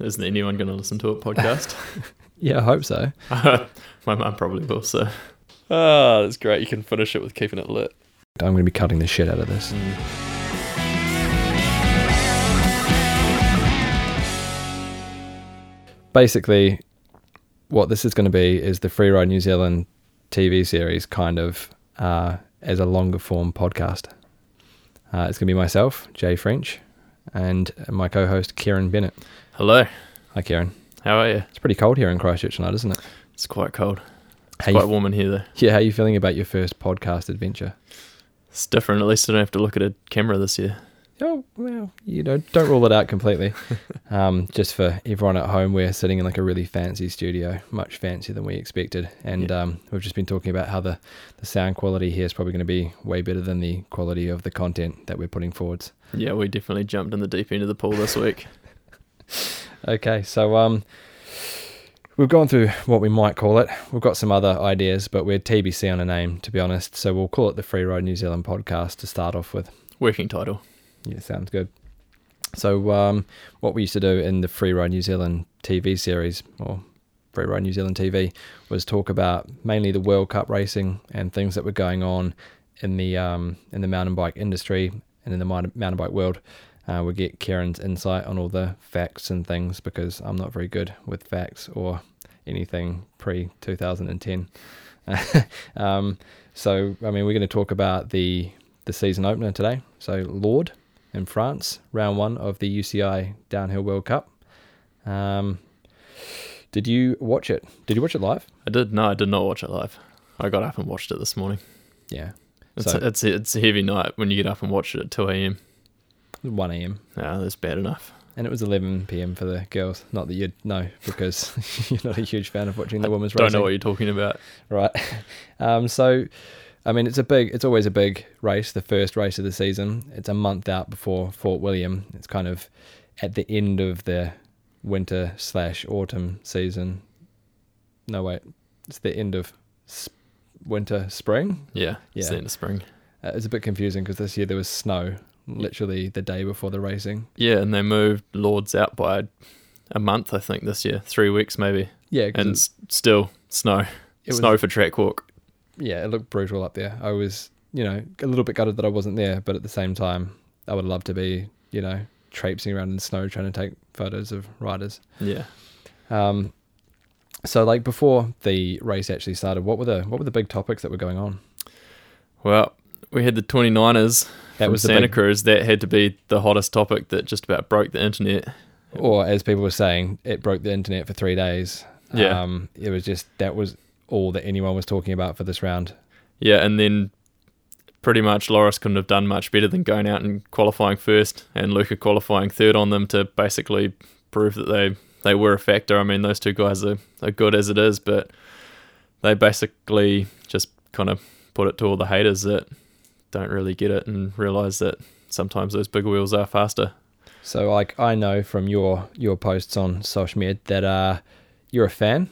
Isn't anyone going to listen to a podcast? Yeah, I hope so. My mum probably will. So, ah, that's great. You can finish it with keeping it lit. I'm going to be cutting the shit out of this. Basically, what this is going to be is the Free Ride New Zealand TV series, kind of uh, as a longer form podcast. Uh, it's going to be myself, Jay French, and my co host, Kieran Bennett. Hello. Hi, Kieran. How are you? It's pretty cold here in Christchurch tonight, isn't it? It's quite cold. It's How quite you, warm in here though. yeah, how are you feeling about your first podcast adventure? It's different. At least I don't have to look at a camera this year. Oh well, you know, don't rule it out completely. um, just for everyone at home, we're sitting in like a really fancy studio, much fancier than we expected, and Yeah. um, we've just been talking about how the the sound quality here is probably going to be way better than the quality of the content that we're putting forwards. Yeah, we definitely jumped in the deep end of the pool this week. Okay, so um, we've gone through what we might call it. We've got some other ideas, but we're TBC on a name, to be honest. So we'll call it the Free Ride New Zealand podcast to start off with. Working title. Yeah, sounds good. So, um, what we used to do in the Free Ride New Zealand TV series, or Free Ride New Zealand TV, was talk about mainly the World Cup racing and things that were going on in the um, in the mountain bike industry and in the mountain mountain bike world. Uh, we get Karen's insight on all the facts and things because I'm not very good with facts or anything pre 2010. um, so, I mean, we're going to talk about the the season opener today. So, Lourdes in France, round one of the UCI Downhill World Cup. Um, did you watch it? Did you watch it live? I did. No, I did not watch it live. I got up and watched it this morning. Yeah, It's So- it's it's a heavy night when you get up and watch it at two a.m. 1 a.m. Yeah, that's bad enough. And it was 11 p.m. for the girls. Not that you'd know because you're not a huge fan of watching the women's race. Don't racing. know what you're talking about. right? Um, so, I mean, it's a big, it's always a big race, the first race of the season. It's a month out before Fort William. It's kind of at the end of the winter slash autumn season. No, wait, it's the end of s- winter, spring. Yeah, it's Yeah. the end of spring. Uh, it's a bit confusing because this year there was snow literally the day before the racing. Yeah, and they moved Lourdes out by a month, I think, this year, three weeks maybe, Yeah, and it, still snow, it was, snow for track walk. yeah, it looked brutal up there. I was, you know, a little bit gutted that I wasn't there, but at the same time, I would love to be, you know, traipsing around in the snow trying to take photos of riders. Yeah, Um, so like before the race actually started, what were the what were the big topics that were going on? well, we had the 29ers That was Santa big, Cruz. That had to be the hottest topic that just about broke the internet. or as people were saying, it broke the internet for three days. Yeah. um, it was just that was all that anyone was talking about for this round. Yeah, and then pretty much Loris couldn't have done much better than going out and qualifying first, and Luca qualifying third on them to basically prove that they they were a factor. I mean, those two guys are, are good as it is, but they basically just kind of put it to all the haters that don't really get it and realize that sometimes those big wheels are faster. So like I know from your your posts on social media that uh you're a fan.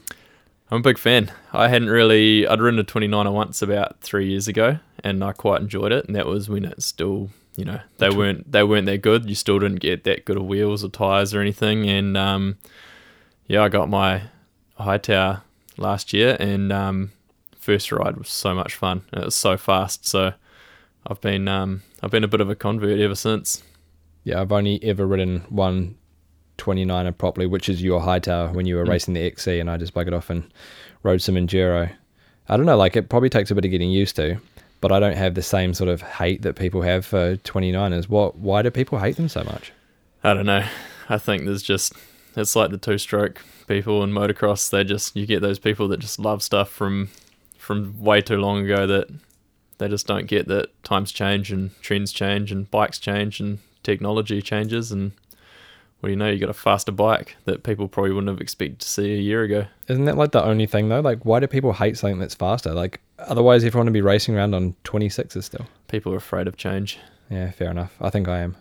I'm a big fan. I hadn't really I'd ridden a 29er once about three years ago, and I quite enjoyed it. And that was when it still, you know, they weren't they weren't that good. You still didn't get that good of wheels or tires or anything. And um, yeah, I got my Hightower last year, and um, first ride was so much fun. It was so fast. So I've been um, I've been a bit of a convert ever since. Yeah, I've only ever ridden one 29er properly, which is your Hightower when you were Mm. racing the XC, and I just buggered off and rode some enduro. I don't know, like it probably takes a bit of getting used to, but I don't have the same sort of hate that people have for 29ers. What? Why do people hate them so much? I don't know. I think there's just it's like the two stroke people in motocross. They just you get those people that just love stuff from from way too long ago that they just don't get that times change and trends change and bikes change and technology changes and what do you know, you got a faster bike that people probably wouldn't have expected to see a year ago. Isn't that like the only thing though? Like, why do people hate something that's faster? Like, otherwise, everyone would be racing around on 26s still. People are afraid of change. Yeah, fair enough. I think I am.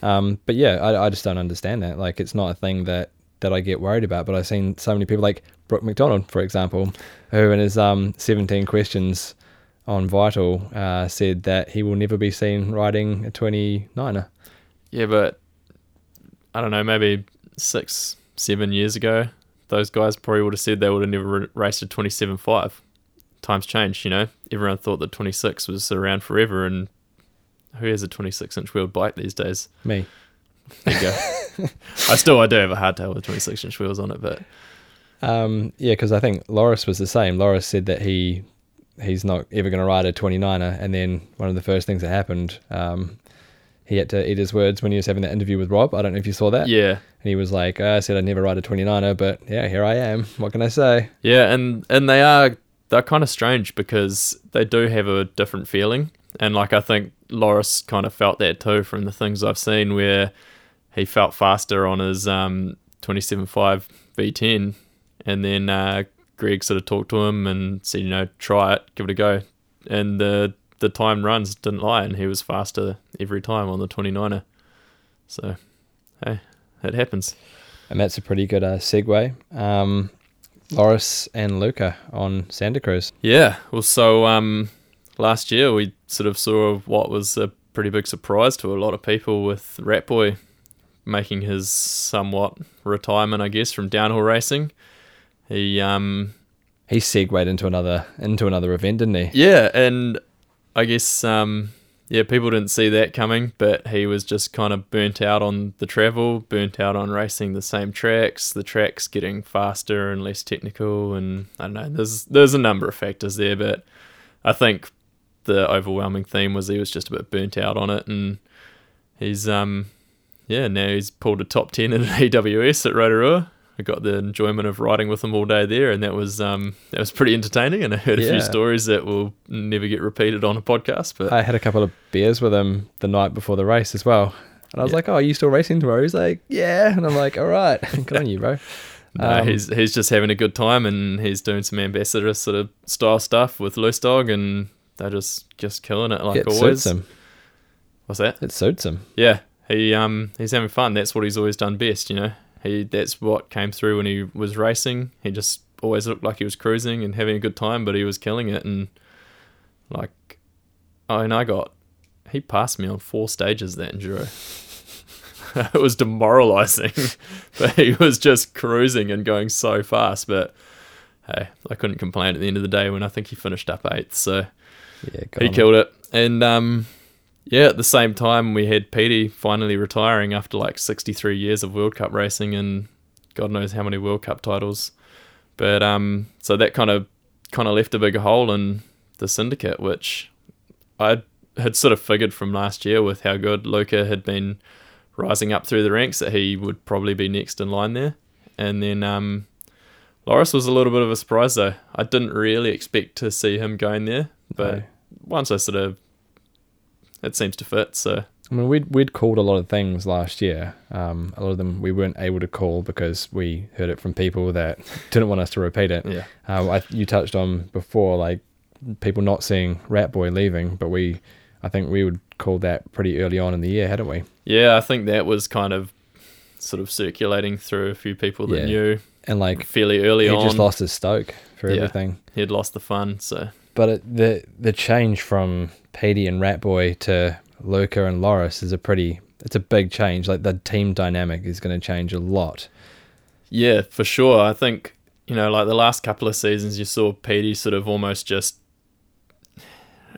Um, but yeah, I, I just don't understand that. Like, it's not a thing that that I get worried about. But I've seen so many people, like Brook MacDonald, for example, who in his um 17 questions on Vital uh, said that he will never be seen riding a 29er. Yeah, but I don't know, maybe six seven years ago, those guys probably would have said they would have never raced a 27.5. Times changed, you know. Everyone thought that 26 was around forever, and who has a 26 inch wheeled bike these days? Me. There you go. I still I do have a hardtail with 26 inch wheels on it, but Um, yeah, because I think Loris was the same. Loris said that he he's not ever going to ride a 29er, and then one of the first things that happened, um, he had to eat his words when he was having that interview with Rob. I don't know if you saw that. yeah, And he was like, "Oh, I said I'd never ride a 29er, but yeah, here I am. What can I say? Yeah, and and they are they're kind of strange because they do have a different feeling, and like I think Loris kind of felt that too from the things I've seen where he felt faster on his um 27.5 V10, and then uh, Greg sort of talked to him and said, you know, try it, give it a go, and the the time runs didn't lie, and he was faster every time on the 29er. So, hey, it happens. And that's a pretty good uh, segue. Um, Loris and Luca on Santa Cruz. Yeah. Well, so um, last year we sort of saw what was a pretty big surprise to a lot of people with Ratboy making his somewhat retirement, I guess, from downhill racing. He, um, He segued into another into another event, didn't he? yeah, and I guess, um, yeah, people didn't see that coming, but he was just kind of burnt out on the travel, burnt out on racing the same tracks, the tracks getting faster and less technical, and I don't know, there's there's a number of factors there, but I think the overwhelming theme was he was just a bit burnt out on it, and he's um, yeah, now he's pulled a top ten in an EWS at Rotorua. I got the enjoyment of riding with them all day there, and that was um, that was pretty entertaining. And I heard a Yeah. few stories that will never get repeated on a podcast. But I had a couple of beers with him the night before the race as well. And I was Yeah. like, "Oh, are you still racing tomorrow?" He's like, "Yeah," and I'm like, "All right, good on you, bro." no, Um, he's he's just having a good time, and he's doing some ambassador sort of style stuff with Loose Dog, and they're just just killing it like it always. suits him. What's that? It suits him. Yeah, he um he's having fun. That's what he's always done best, you know. He that's what came through when he was racing. He just always looked like he was cruising and having a good time, but he was killing it. And like, oh, and I got he passed me on four stages that enduro. it was demoralizing, but he was just cruising and going so fast. But hey, I couldn't complain at the end of the day when I think he finished up eighth. So Yeah, he on killed it. And um, yeah, at the same time, we had Petey finally retiring after like 63 years of World Cup racing and God knows how many World Cup titles. But um, so that kind of kind of left a big hole in the syndicate, which I had sort of figured from last year with how good Luca had been rising up through the ranks that he would probably be next in line there. And then um, Loris was a little bit of a surprise though. I didn't really expect to see him going there, but No. once I sort of it seems to fit. So I mean, we'd we'd called a lot of things last year. Um, a lot of them we weren't able to call because we heard it from people that didn't want us to repeat it. yeah, Um, I, you touched on before, like people not seeing Rat Boy leaving, but we, I think we would call that pretty early on in the year, hadn't we? yeah, I think that was kind of sort of circulating through a few people that Yeah. knew And like fairly early he on. He just lost his stoke for Yeah. everything. He'd lost the fun. So But it, the the change from Petey and Ratboy to Luca and Loris is a pretty. It's a big change. Like the team dynamic is going to change a lot. yeah, for sure. I think you know, like the last couple of seasons, you saw Petey sort of almost just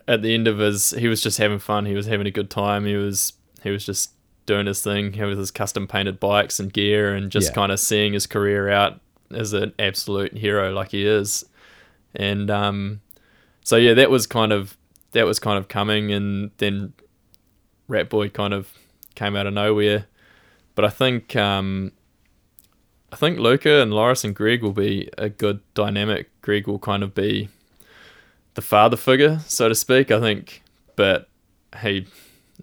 at the end of his, he was just having fun. He was having a good time. He was he was just doing his thing. He was his custom painted bikes and gear, and just Yeah. kind of seeing his career out as an absolute hero, like he is. And um, so yeah, that was kind of that was kind of coming, and then Rat Boy kind of came out of nowhere. But I think um, I think Luca and Loris and Greg will be a good dynamic. Greg will kind of be the father figure, so to speak. I think, but he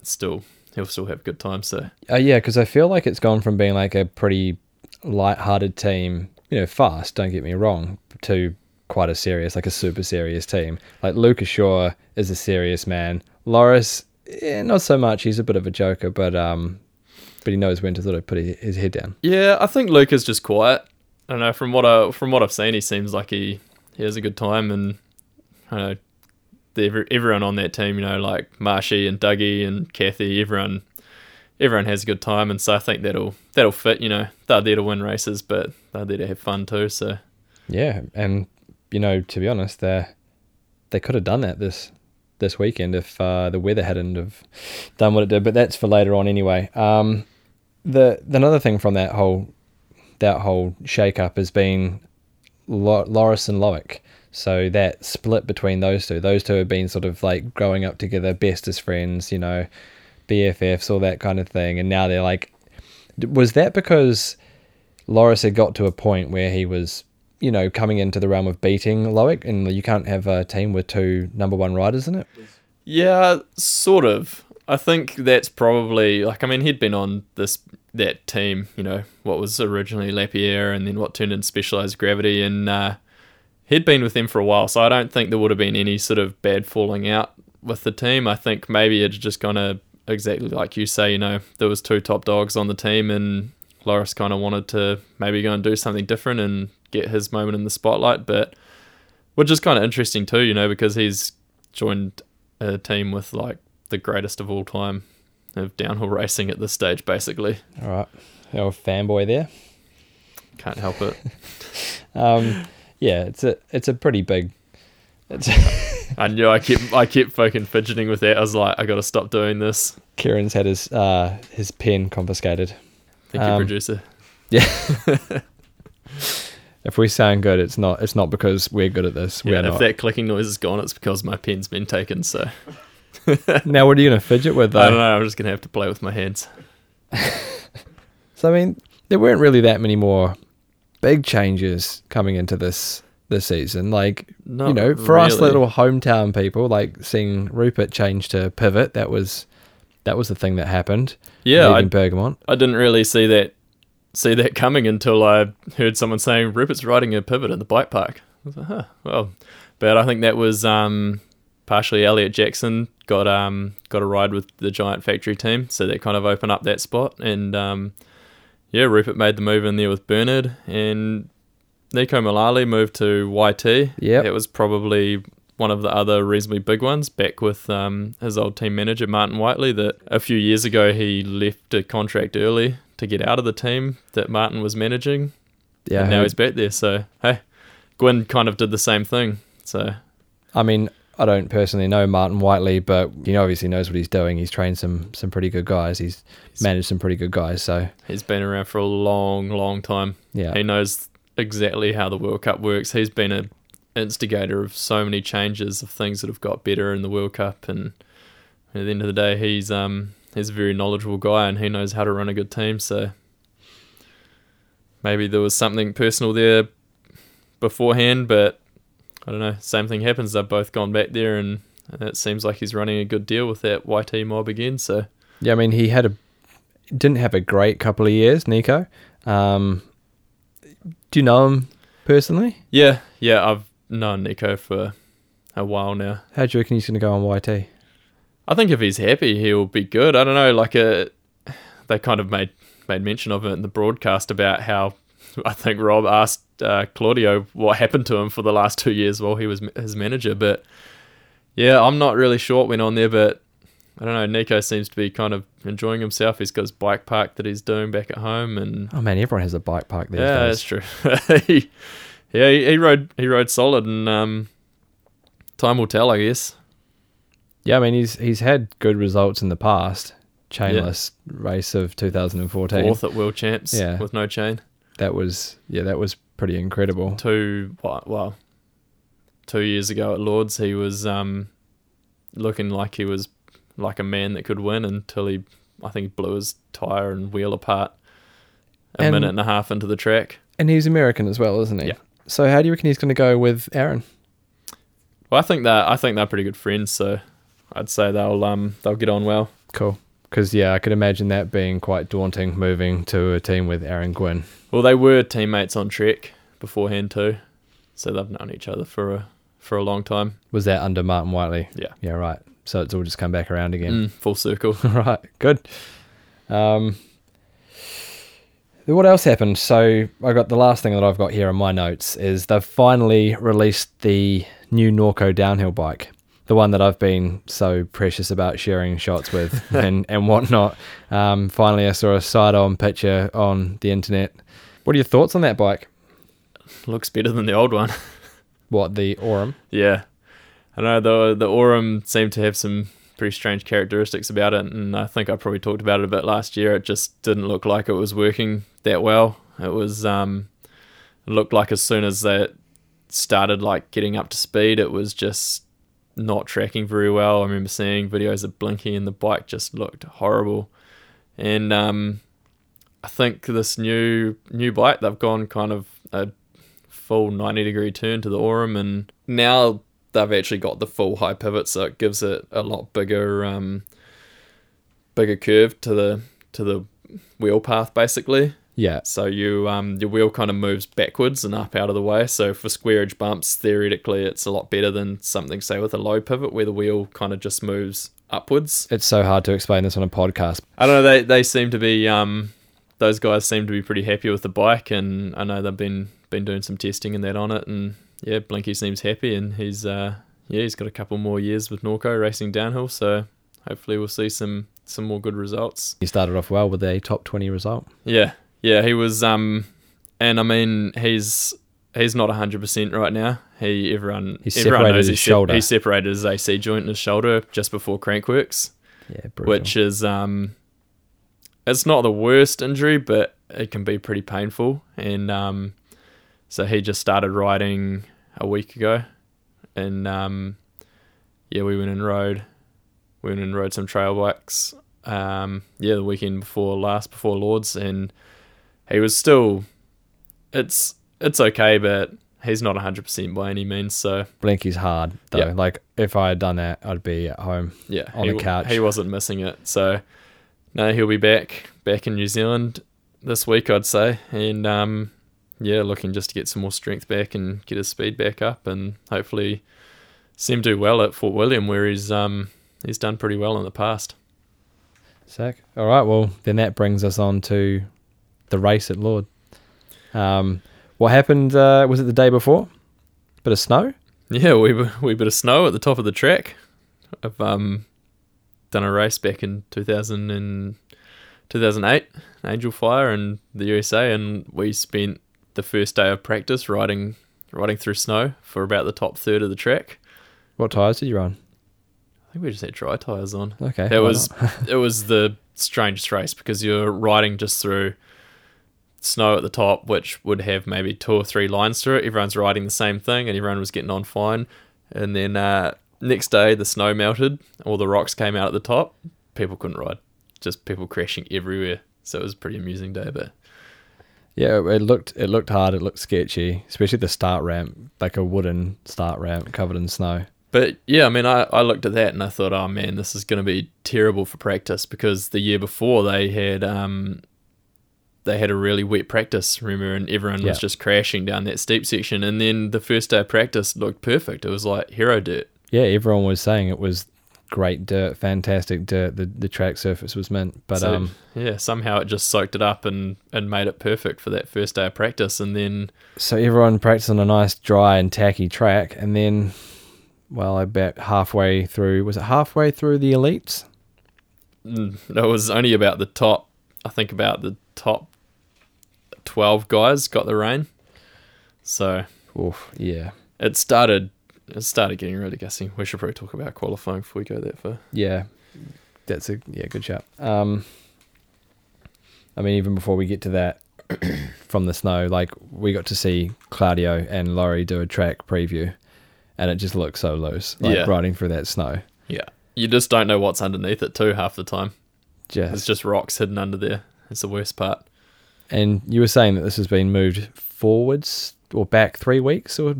still he'll still have a good time. So Uh, yeah, because I feel like it's gone from being like a pretty light-hearted team, you know, fast. Don't get me wrong, to quite a serious, like a super serious team. Like Luca Shaw is a serious man. Loris, eh, not so much. He's a bit of a joker, but um, but he knows when to sort of put his head down. yeah, I think Luca's just quiet. I don't know from what I from what I've seen, he seems like he he has a good time, and I know the, everyone on that team, you know, like Marshy and Dougie and Kathy, everyone everyone has a good time, and so I think that'll that'll fit. You know, they're there to win races, but they're there to have fun too. So Yeah, and you know, to be honest, they they could have done that this this weekend if uh, the weather hadn't have done what it did. But that's for later on anyway. Um, the, the another thing from that whole that whole shake up has been Lo- Loris and Loic. So that split between those two, those two have been sort of like growing up together, best as friends, you know, BFFs, all that kind of thing. And now they're like, was that because Loris had got to a point where he was, you know, coming into the realm of beating Loic, and you can't have a team with two number one riders in it? yeah, sort of. I think that's probably like I mean he'd been on this that team, you know, what was originally Lapierre and then what turned into Specialized Gravity, and uh, he'd been with them for a while. So I don't think there would have been any sort of bad falling out with the team. I think maybe it's just of exactly like you say, you know, there was two top dogs on the team, and Loris kind of wanted to maybe go and do something different and get his moment in the spotlight, but which is kind of interesting too, you know, because he's joined a team with like the greatest of all time of downhill racing at this stage, basically. All right, our fanboy there. Can't help it. Um, yeah, it's a it's a pretty big. It's I knew I kept I kept fucking fidgeting with that. I was like, I got to stop doing this. Kieran's had his uh, his pen confiscated. Thank you, Um, producer. If we sound good, it's not it's not because we're good at this. Yeah, We're and if not. that clicking noise is gone, it's because my pen's been taken. So now, what are you gonna fidget with I don't know. I'm just gonna have to play with my hands. So I mean, there weren't really that many more big changes coming into this this season. Like Not you know, for us little hometown people, like seeing Rupert change to pivot, that was that was the thing that happened. Yeah, I, Bergamont. I didn't really see that see that coming until I heard someone saying Rupert's riding a pivot in the bike park. I was like, huh, well, but I think that was um, partially Eliot Jackson got um got a ride with the Giant Factory team, so that kind of opened up that spot. And um, yeah, Rupert made the move in there with Bernard, and Neko Mulally moved to YT. Yeah, it was probably one of the other reasonably big ones back with um, his old team manager Martin Whiteley that a few years ago he left a contract early to get out of the team that Martin was managing. Yeah, and now he's back there. So hey Gwin kind of did the same thing. So I mean, I don't personally know Martin Whiteley, but he obviously knows what he's doing. He's trained some some pretty good guys. He's managed some pretty good guys. So. he's been around for a long long time. Yeah, he knows exactly how the World Cup works. He's been a instigator of so many changes of things that have got better in the World Cup. And at the end of the day he's um he's a very knowledgeable guy and he knows how to run a good team so maybe there was something personal there beforehand but I don't know same thing happens they've both gone back there and it seems like he's running a good deal with that YT mob again so yeah. I mean, he had a didn't have a great couple of years, Nico. Um, do you know him personally? yeah yeah I've known Nico for a while now How do you reckon he's going to go on YT? I think if he's happy, he'll be good. I don't know, like a, they kind of made made mention of it in the broadcast about how I think Rob asked uh, Claudio what happened to him for the last two years while he was his manager. But yeah, I'm not really sure what went on there, but I don't know. Nico seems to be kind of enjoying himself. He's got his bike park that he's doing back at home, and Oh man, everyone has a bike park these yeah, days. that's true. he, yeah, he, he rode he rode solid, and um, time will tell, I guess. Yeah, I mean he's he's had good results in the past. Chainless race of 2014. Fourth at World Champs Yeah. with no chain. That was yeah, that was pretty incredible. two well two years ago at Lourdes he was um looking like he was like a man that could win until he I think blew his tire and wheel apart a And- minute and a half into the track. And he's American as well, isn't he? Yeah. So how do you reckon he's going to go with Aaron? Well, I think that I think they're pretty good friends, so I'd say they'll um they'll get on well. Cool. Because yeah, I could imagine that being quite daunting moving to a team with Aaron Gwin. Well, they were teammates on Trek beforehand too, so they've known each other for a for a long time. Was that under Martin Whiteley? Yeah. Yeah, right. So it's all just come back around again. Mm, full circle. right. Good. Um. What else happened? So I got the last thing that I've got here in my notes is they've finally released the new Norco downhill bike. The one that I've been so precious about sharing shots with and, and whatnot. Um, finally, I saw a side on picture on the internet. What are your thoughts on that bike? Looks better than the old one. What, the Aurum? yeah. I know the the Aurum seemed to have some pretty strange characteristics about it, and I think I probably talked about it a bit last year. It just didn't look like it was working that well. It was um, it looked like as soon as it started like getting up to speed, it was just not tracking very well. I remember seeing videos of blinking, and the bike just looked horrible. And um, I think this new new bike they've gone kind of a full 90 degree turn to the Aurum, and now they've actually got the full high pivot, so it gives it a lot bigger, um, bigger curve to the to the wheel path basically. Yeah. So you um your wheel kind of moves backwards and up out of the way. So for square edge bumps, theoretically, it's a lot better than something say with a low pivot where the wheel kind of just moves upwards. It's so hard to explain this on a podcast. I don't know. They they seem to be um those guys seem to be pretty happy with the bike, and I know they've been been doing some testing and that on it, and yeah, Blinky seems happy, and he's uh yeah he's got a couple more years with Norco racing downhill, so hopefully we'll see some some more good results. He started off well with a top 20 result. Yeah, yeah, he was um, and I mean he's he's not hundred percent right now. He everyone He's everyone separated knows his he shoulder. He separated his AC joint in his shoulder just before Crankworx, Yeah, brutal. which is um, it's not the worst injury, but it can be pretty painful. And um, so he just started riding a week ago, and um, yeah, we went and rode, we went and rode some trail bikes. Um, yeah, the weekend before last, before Lourdes, and he was still, it's it's okay, but he's not hundred percent by any means. So Blinky's hard, though. Yeah. Like, if I had done that, I'd be at home. yeah, On he, the couch. he wasn't missing it. So no, he'll be back back in New Zealand this week, I'd say, and um, yeah, looking just to get some more strength back and get his speed back up, and hopefully see him do well at Fort William, where he's um he's done pretty well in the past. Sick. All right. Well, then that brings us on to the race at Lourdes. Um, what happened? Uh, was it the day before? Bit of snow. Yeah, we we bit of snow at the top of the track. I've um done a race back in 2000 and 2008, Angel Fire in the USA, and we spent the first day of practice riding riding through snow for about the top third of the track. What tires did you run? I think we just had dry tires on. Okay. It was it was the strangest race because you're riding just through snow at the top, which would have maybe two or three lines through it. Everyone's riding the same thing, and everyone was getting on fine. And then uh, next day, the snow melted, all the rocks came out at the top. People couldn't ride, just people crashing everywhere. So it was a pretty amusing day, but Yeah, it looked it looked hard. It looked sketchy, especially the start ramp, like a wooden start ramp covered in snow. But yeah, I mean, I, I looked at that and I thought, oh man, this is going to be terrible for practice because the year before they had um, they had a really wet practice, remember, and everyone Yeah. was just crashing down that steep section. And then the first day of practice looked perfect. It was like hero dirt. Yeah, everyone was saying it was great dirt, fantastic dirt. The the track surface was mint, but So, um, yeah, somehow it just soaked it up and and made it perfect for that first day of practice. And then so everyone practiced on a nice dry and tacky track, and then, well, about halfway through, was it halfway through the elites? mm, it was only about the top. I think about the top twelve guys got the rain. So Oof, yeah, it started it started getting really guessing. We should probably talk about qualifying before we go there for. yeah, that's a yeah good shot. Um, I mean, even before we get to that, from the snow, like we got to see Claudio and Laurie do a track preview, and it just looked so loose, like Yeah. riding through that snow. Yeah. You just don't know what's underneath it too half the time. Just, It's just rocks hidden under there. It's the worst part. And you were saying that this has been moved forwards or back three weeks or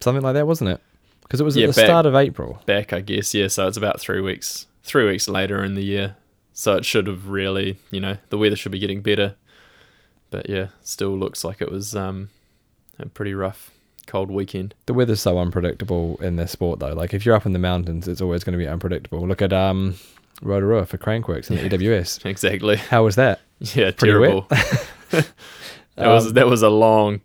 something like that, wasn't it? Because it was Yeah, at the back- start of April. Back, I guess, yeah, so it's about three weeks three weeks later in the year. So it should have really you know, the weather should be getting better. But yeah, still looks like it was um a pretty rough cold weekend. The weather's so unpredictable in this sport, though. Like if you're up in the mountains, it's always going to be unpredictable. Look at um, Rotorua for Crankworx in the EWS. Exactly. How was that? Yeah, Pretty terrible. that was Um, that was a long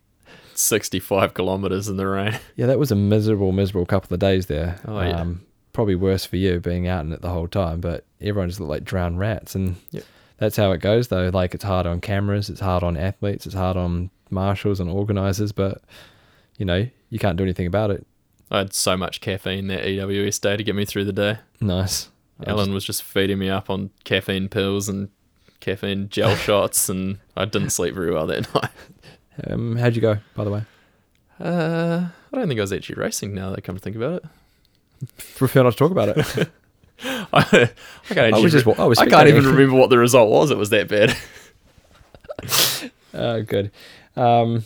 sixty five kilometers in the rain. Yeah, that was a miserable, miserable couple of days there. Oh, yeah. Um, probably worse for you being out in it the whole time, but everyone just looked like drowned rats. And Yep. that's how it goes, though. Like, it's hard on cameras, it's hard on athletes, it's hard on marshals and organisers, but, you know, you can't do anything about it. I had so much caffeine that EWS day to get me through the day. Nice. Alan was just feeding me up on caffeine pills and caffeine gel shots, and I didn't sleep very well that night. um, how'd you go, by the way? Uh, I don't think I was actually racing now that I come to think about it. Prefer not to talk about it. I, I can't, I was just, I was I can't even remember what the result was. It was that bad. Oh, good. Um,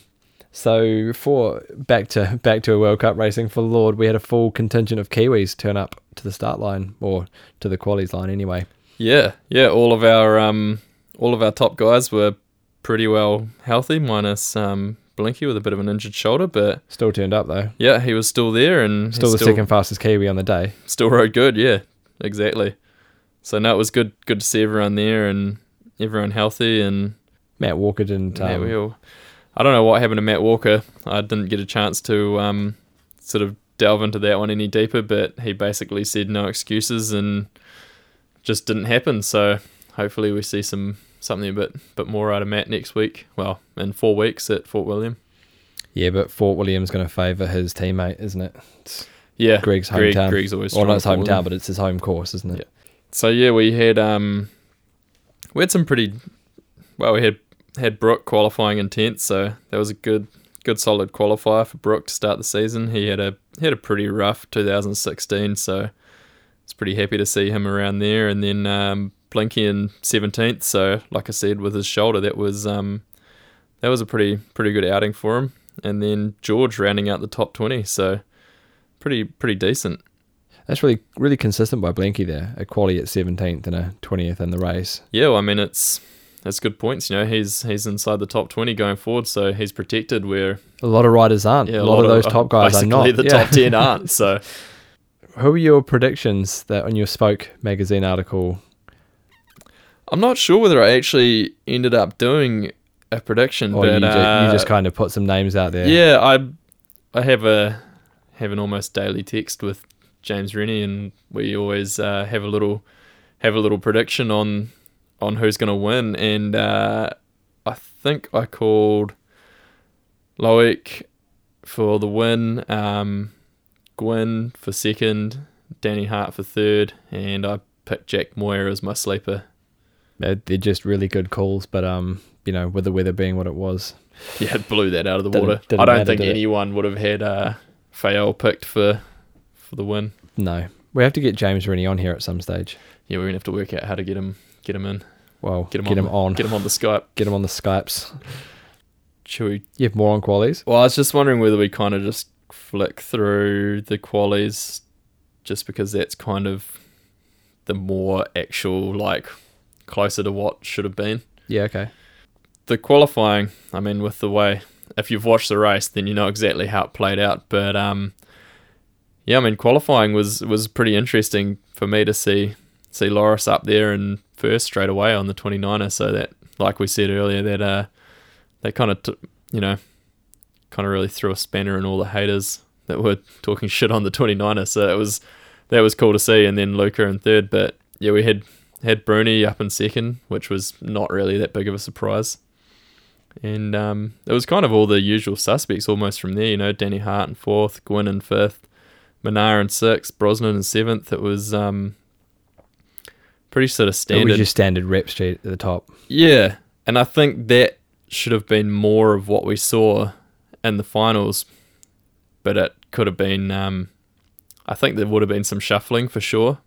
so for back to back to a World Cup racing for Lourdes, we had a full contingent of Kiwis turn up to the start line or to the qualies line anyway. Yeah, yeah. All of our um, all of our top guys were pretty well healthy, minus um, Blinky with a bit of an injured shoulder, but Still turned up though. yeah, he was still there and Still he the second fastest Kiwi on the day. still rode good. Yeah, exactly. So no, it was good. Good to see everyone there and everyone healthy and Matt Walker didn't. Matt Um, Wheel. I don't know what happened to Matt Walker. I didn't get a chance to um, sort of delve into that one any deeper, but he basically said no excuses and just didn't happen. So hopefully we see some something a bit bit more out of Matt next week. Well, in four weeks at Fort William. yeah, but Fort William's going to favour his teammate, isn't it? It's Yeah, Greg's Greg- hometown. Greg's always Well, not his hometown, William. but it's his home course, isn't it? Yeah. So yeah, we had um, we had some pretty well. We had had Brook qualifying in tenth, so that was a good good solid qualifier for Brook to start the season. He had a he had a pretty rough 2016, so it's pretty happy to see him around there. And then um, Blinky in seventeenth, so like I said, with his shoulder, that was um, that was a pretty pretty good outing for him. And then George rounding out the top twenty, so pretty pretty decent. That's really really consistent by Blinky there. A quality at 17th and a 20th in the race. Yeah, well, I mean it's it's good points. You know, he's he's inside the top twenty going forward, so he's protected. Where A lot of riders aren't. yeah, a, lot, of those top guys are not. The Yeah. top ten aren't. So Who are your predictions that on your Spoke magazine article? I'm not sure whether I actually ended up doing a prediction, Or but you, ju- uh, you just kind of put some names out there? yeah, I I have a have an almost daily text with James Rennie, and we always uh, have a little have a little prediction on on who's going to win. And uh, I think I called Loic for the win, um, Gwin for second, Danny Hart for third, and I picked Jack Moir as my sleeper. They're, they're just really good calls, but um, you know, with the weather being what it was, Yeah, it blew that out of the Didn't- water. didn't I don't think did it? anyone would have had uh, Fayolle picked for for the win. no. We have to get James Rennie on here at some stage. Yeah, we're gonna have to work out how to get him get him in, Well, get him get on, him on, get him on the Skype. get him on the Skypes. Should we? You have more on qualies? Well, I was just wondering whether we kind of just flick through the qualies, just because that's kind of the more actual like closer to what should have been. Yeah, okay. the qualifying, I mean, with the way, if you've watched the race, then you know exactly how it played out. But um, yeah, I mean, qualifying was was pretty interesting for me to see see Loris up there and first straight away on the 29er. So that, like we said earlier, that uh, that kind of t- you know, kind of really threw a spanner in all the haters that were talking shit on the 29er. So it was that was cool to see. And then Luca in third, but yeah, we had had Bruni up in second, which was not really that big of a surprise. And um, it was kind of all the usual suspects almost from there, you know, Danny Hart in fourth, Gwin in fifth, Minnaar in sixth, Brosnan in seventh. It was um, pretty sort of It standard. was your standard rep sheet at the top. Yeah, and I think that should have been more of what we saw in the finals, but it could have been. Um, I think there would have been some shuffling for sure.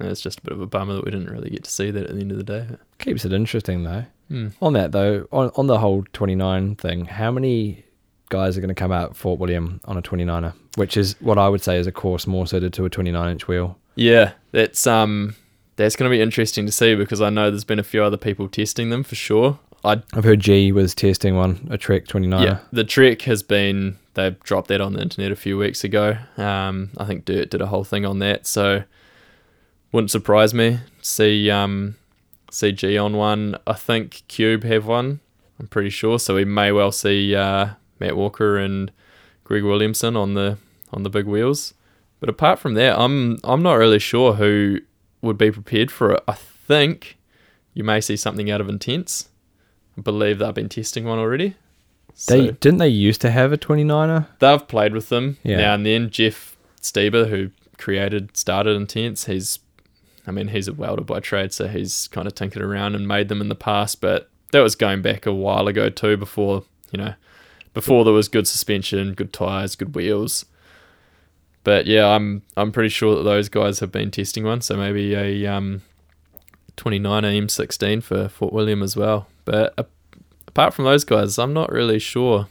It's just a bit of a bummer that we didn't really get to see that at the end of the day. Keeps it interesting though. Hmm. On that though, on on the whole 29 thing, how many guys are going to come out Fort William on a 29er, which is what I would say is a course more suited to a 29 inch wheel. Yeah, that's um, that's going to be interesting to see because I know there's been a few other people testing them for sure. I I've heard G was testing one, a Trek 29er. Yeah, the Trek has been they dropped that on the internet a few weeks ago. Um, I think Dirt did a whole thing on that, so wouldn't surprise me. See um, see G on one. I think Cube have one. I'm pretty sure. So we may well see uh, Matt Walker and Greg Williamson on the on the big wheels. But apart from that, I'm I'm not really sure who would be prepared for it. I think you may see something out of Intense. I believe they've been testing one already. They So didn't they used to have a 29er? they've played with them Yeah. now and then. Jeff Steber, who created started Intense, he's I mean he's a welder by trade, so he's kind of tinkered around and made them in the past. But that was going back a while ago too, before you know, before there was good suspension, good tires, good wheels. But yeah, I'm I'm pretty sure that those guys have been testing one, so maybe a um, 29 M16 for Fort William as well. But a apart from those guys, I'm not really sure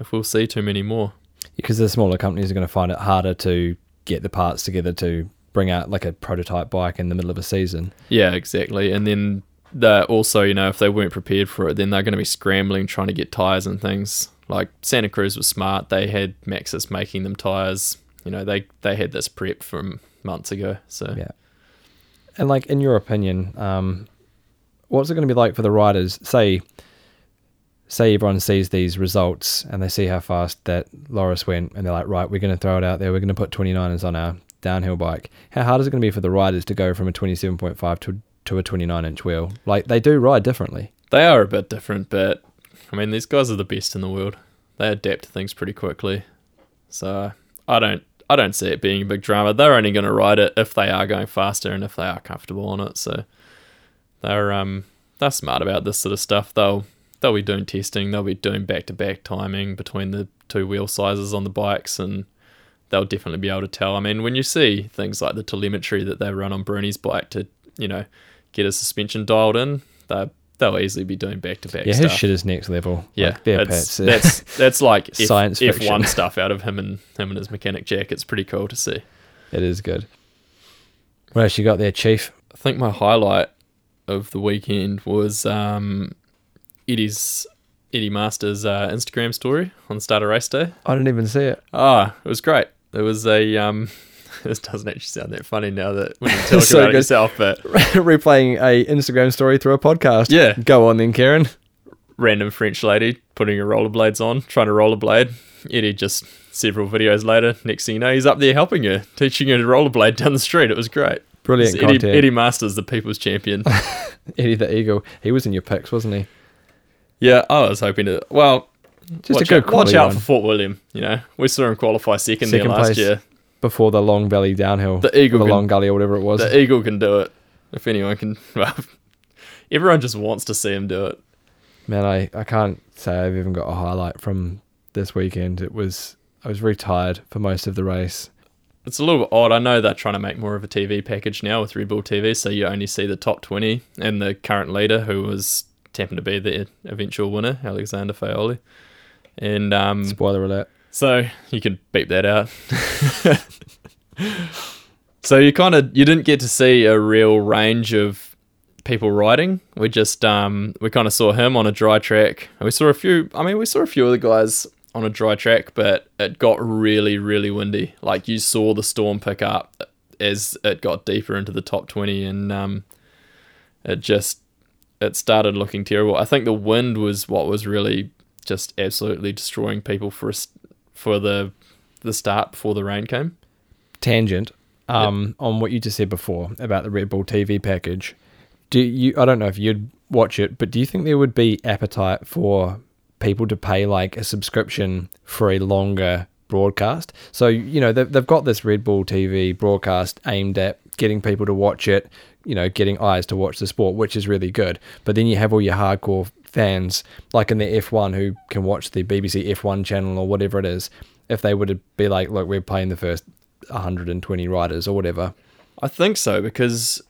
if we'll see too many more. Because the smaller companies are going to find it harder to get the parts together to bring out like a prototype bike in the middle of a season. Yeah, exactly. And then that also, you know, if they weren't prepared for it, then they're going to be scrambling trying to get tires and things. Like Santa Cruz was smart; they had Maxxis making them tires. You know, they they had this prep from months ago. So Yeah. And like in your opinion, um, what's it going to be like for the riders? Say, say everyone sees these results and they see how fast that Loris went, and they're like, right, we're going to throw it out there. We're going to put 29ers on our downhill bike. How hard is it going to be for the riders to go from a 27.5 to to a 29 inch wheel? Like they do ride differently. they are a bit different, but I mean, these guys are the best in the world. They adapt to things pretty quickly. So I don't I don't see it being a big drama. They're only going to ride it if they are going faster and if they are comfortable on it. So they're um they're smart about this sort of stuff. They'll they'll be doing testing. They'll be doing back to back timing between the two wheel sizes on the bikes, and they'll definitely be able to tell. I mean, when you see things like the telemetry that they run on Bruni's bike to you know get his suspension dialed in, they they'll easily be doing back to back. Yeah, stuff. his shit is next level. Yeah, like, that's, pets. uh, that's that's like F, Science F one stuff out of him and him and his mechanic jack. It's pretty cool to see. it is good. What else you got there, Chief? I think my highlight of the weekend was um, Eddie's Eddie Masters uh, Instagram story on the start of race day. I didn't even see it. Ah, it was great. There was a um, this doesn't actually sound that funny now that when you talk So about it yourself, but Replaying a Instagram story through a podcast. Yeah. Go on then, Karen. random French lady putting her rollerblades on, trying to rollerblade. Eddie just several videos later, next thing you know, he's up there helping her, teaching her to rollerblade down the street. It was great. Brilliant Eddie, content. Eddie Masters, the people's champion. Eddie the Eagle. He was in your picks, wasn't he? yeah, I was hoping to. Well, Just watch a good out, watch out one. for Fort William. You know, we saw him qualify second, Second there last place. year. Before the Long Valley downhill. The Eagle the can- Long Gully or whatever it was. The Eagle can do it. If anyone can, well, everyone just wants to see him do it. Man, I, I can't say I've even got a highlight from this weekend. It was I was very tired for most of the race. It's a little bit odd. I know they're trying to make more of a TV package now with Red Bull TV, so you only see the top 20 and the current leader, who was happened to be the eventual winner, Alexander Fayolle. And um, Spoiler alert. so you could beep that out. so you kind of you didn't get to see a real range of people riding. We just um we kind of saw him on a dry track. And we saw a few. I mean, we saw a few other guys on a dry track, but it got really really windy. Like you saw the storm pick up as it got deeper into the top twenty, and um it just it started looking terrible. I think the wind was what was really just absolutely destroying people for a, for the the start before the rain came. Tangent. Um, on what you just said before about the Red Bull TV package. Do you I don't know if you'd watch it, but do you think there would be appetite for people to pay like a subscription for a longer broadcast? So, you know, they've, they've got this Red Bull TV broadcast aimed at getting people to watch it, you know, getting eyes to watch the sport, which is really good. But then you have all your hardcore fans, like in the F1, who can watch the BBC F1 channel or whatever it is. If they would be like, look, we're playing the first 120 riders or whatever. I think so because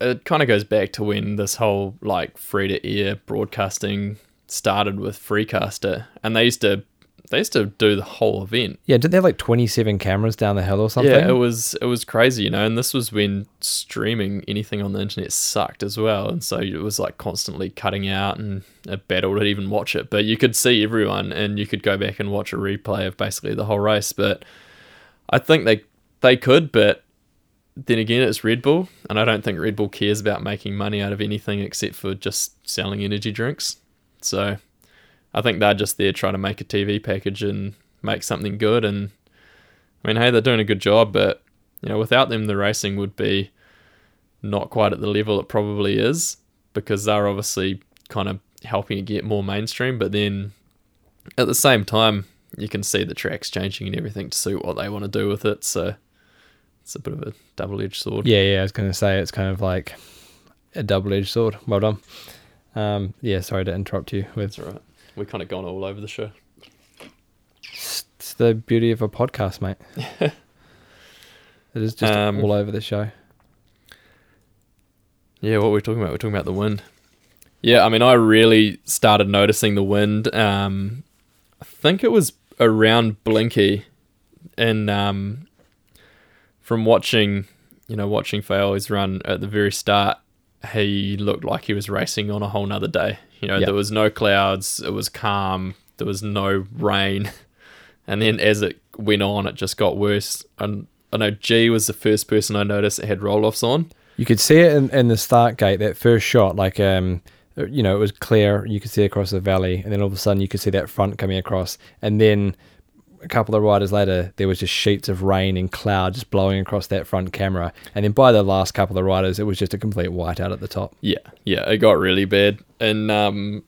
it kind of goes back to when this whole like free to air broadcasting started with Freecaster, and they used to they used to do the whole event. Yeah, did they have like 27 cameras down the hill or something? Yeah, it was it was crazy, you know, and this was when streaming anything on the internet sucked as well, and so it was like constantly cutting out, and it battled to even watch it. But you could see everyone, and you could go back and watch a replay of basically the whole race. But I think they they could, but then again, it's Red Bull, and I don't think Red Bull cares about making money out of anything except for just selling energy drinks. So I think they're just there trying to make a TV package and make something good. And I mean, hey, they're doing a good job, but you know, without them, the racing would be not quite at the level it probably is because they're obviously kind of helping it get more mainstream. But then at the same time, you can see the tracks changing and everything to suit what they want to do with it. So it's a bit of a double edged sword. Yeah, yeah. I was going to say it's kind of like a double edged sword. Well done. Um, yeah, sorry to interrupt you with right. We've kind of gone all over the show. It's the beauty of a podcast, mate. it is just Um, all over the show. Yeah, what were we talking about? We're talking about the wind. Yeah, I mean, I really started noticing the wind. Um, I think it was around Blinky, and um, from watching, you know, watching Fayolle's run at the very start, he looked like he was racing on a whole nother day. You know, Yeah. there was no clouds, it was calm, there was no rain, and then as it went on, it just got worse. And I know Gee was the first person I noticed that had roll offs on. You could see it in, in the start gate, that first shot, like, um, you know, it was clear. You could see across the valley, and then all of a sudden you could see that front coming across. And then a couple of riders later, there was just sheets of rain and cloud just blowing across that front camera. And then by the last couple of riders, it was just a complete whiteout at the top. Yeah, yeah, it got really bad, and um,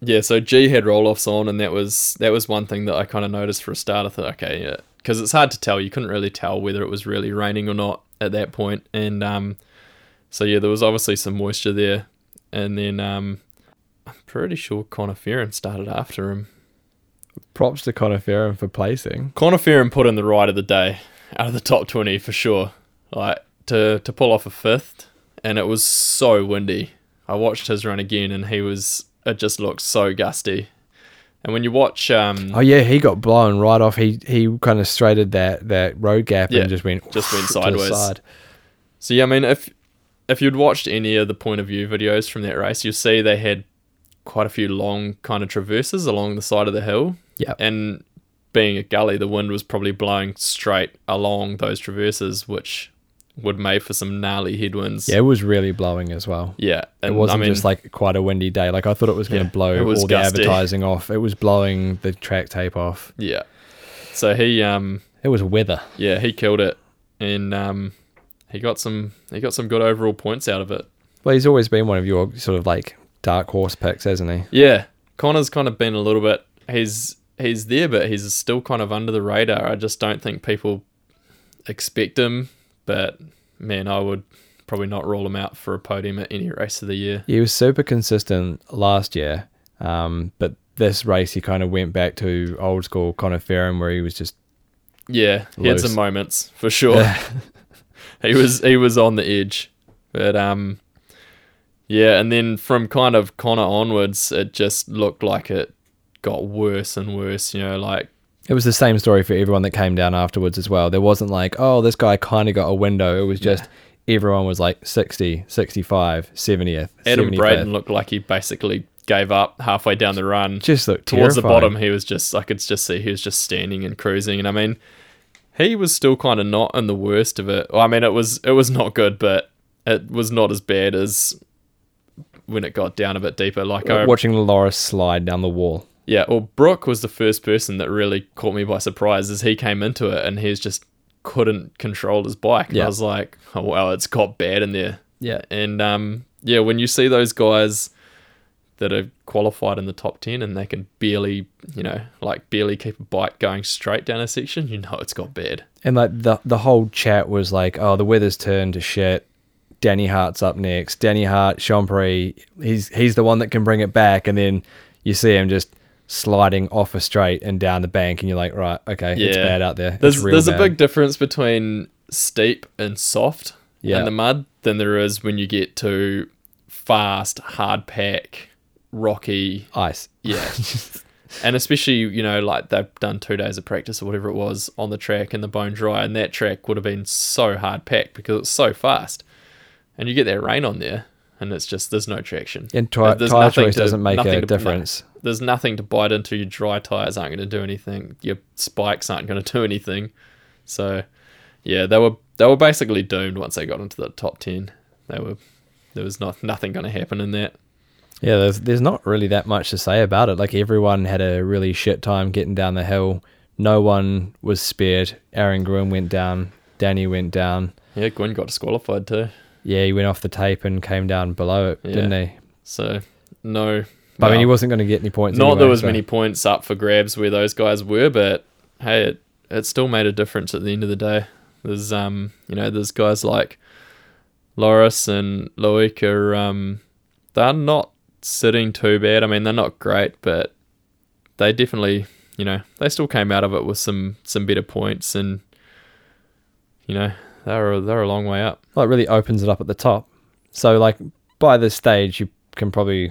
yeah, so Gee had roll offs on, and that was that was one thing that I kind of noticed for a start. I thought, okay, yeah, because it's hard to tell. You couldn't really tell whether it was really raining or not at that point. and um, so yeah, there was obviously some moisture there, and then um, I'm pretty sure Connor Fearon started after him. Props to Connor Fearon for placing. Connor Fearon put in the ride of the day out of the top 20 for sure. Like to to pull off a fifth and it was so windy. I watched his run again and he was it just looked so gusty. And when you watch um Oh yeah, he got blown right off. He he kind of straighted that that road gap Yeah, and just went just went sideways. side. So yeah, I mean if if you'd watched any of the point of view videos from that race, you'll see they had quite a few long kind of traverses along the side of the hill. Yeah. And being a gully, the wind was probably blowing straight along those traverses, which would make for some gnarly headwinds. Yeah, it was really blowing as well. Yeah. It wasn't I mean, just like quite a windy day. Like I thought it was going to Yeah, blow all gusty. the advertising off. It was blowing the track tape off. Yeah. So he um It was weather. yeah, he killed it and um he got some he got some good overall points out of it. Well, he's always been one of your sort of like dark horse picks, hasn't he? Yeah. Connor's kind of been a little bit he's he's there but he's still kind of under the radar. I just don't think people expect him, but man, I would probably not rule him out for a podium at any race of the year. He was super consistent last year, um, but this race he kind of went back to old school Connor Fearon where he was just Yeah, he had some moments for sure. he was he was on the edge, but um, yeah, and then from kind of Connor onwards, it just looked like it got worse and worse. You know, like It was the same story for everyone that came down afterwards as well. There wasn't like, oh, this guy kind of got a window. It was just everyone was like 60, 65, 70th. Adam 75th. Braden looked like he basically gave up halfway down the run. just looked Towards the bottom, he was just I could just see he was just standing and cruising, and I mean, he was still kind of not in the worst of it. Well, I mean, it was it was not good, but it was not as bad as when it got down a bit deeper. Like I Watching Loris slide down the wall. Yeah, well, Brook was the first person that really caught me by surprise as he came into it and he's just couldn't control his bike. And Yeah. I was like, oh, wow, it's got bad in there. Yeah. And um, yeah, when you see those guys that are qualified in the top 10 and they can barely, you know, like barely keep a bike going straight down a section, you know it's got bad. And like the the whole chat was like, oh, the weather's turned to shit. Danny Hart's up next. Danny Hart, Champery, he's he's the one that can bring it back. And then you see him just sliding off a straight and down the bank, and you're like, right, okay, it's bad out there. There's, there's a big difference between steep and soft Yeah. in the mud than there is when you get to fast, hard pack, rocky, ice. Yeah. and especially, you know, like they've done two days of practice or whatever it was on the track and the bone dry, and that track would have been so hard packed because it's so fast. And you get that rain on there, and it's just, there's no traction. And tire, There's tire choice to- doesn't make a to- difference. There's nothing to bite into. Your dry tires aren't going to do anything. Your spikes aren't going to do anything. So, yeah, they were they were basically doomed once they got into the top ten. They were there was not nothing going to happen in that. Yeah, there's there's not really that much to say about it. Like everyone had a really shit time getting down the hill. No one was spared. Aaron Gwin went down Danny went down. Yeah, Gwin got disqualified too. Yeah, he went off the tape and came down below it, Yeah. didn't he? So no. But I mean, he wasn't going to get any points. not anyway, there was so- many points up for grabs where those guys were, but hey, it, it still made a difference at the end of the day. There's um, you know, there's guys like Loris and Loic are um, they're not sitting too bad. I mean, they're not great, but they definitely, you know, they still came out of it with some some better points, and you know, they're they're a long way up. Well, it really opens it up at the top. So, like, by this stage, you can probably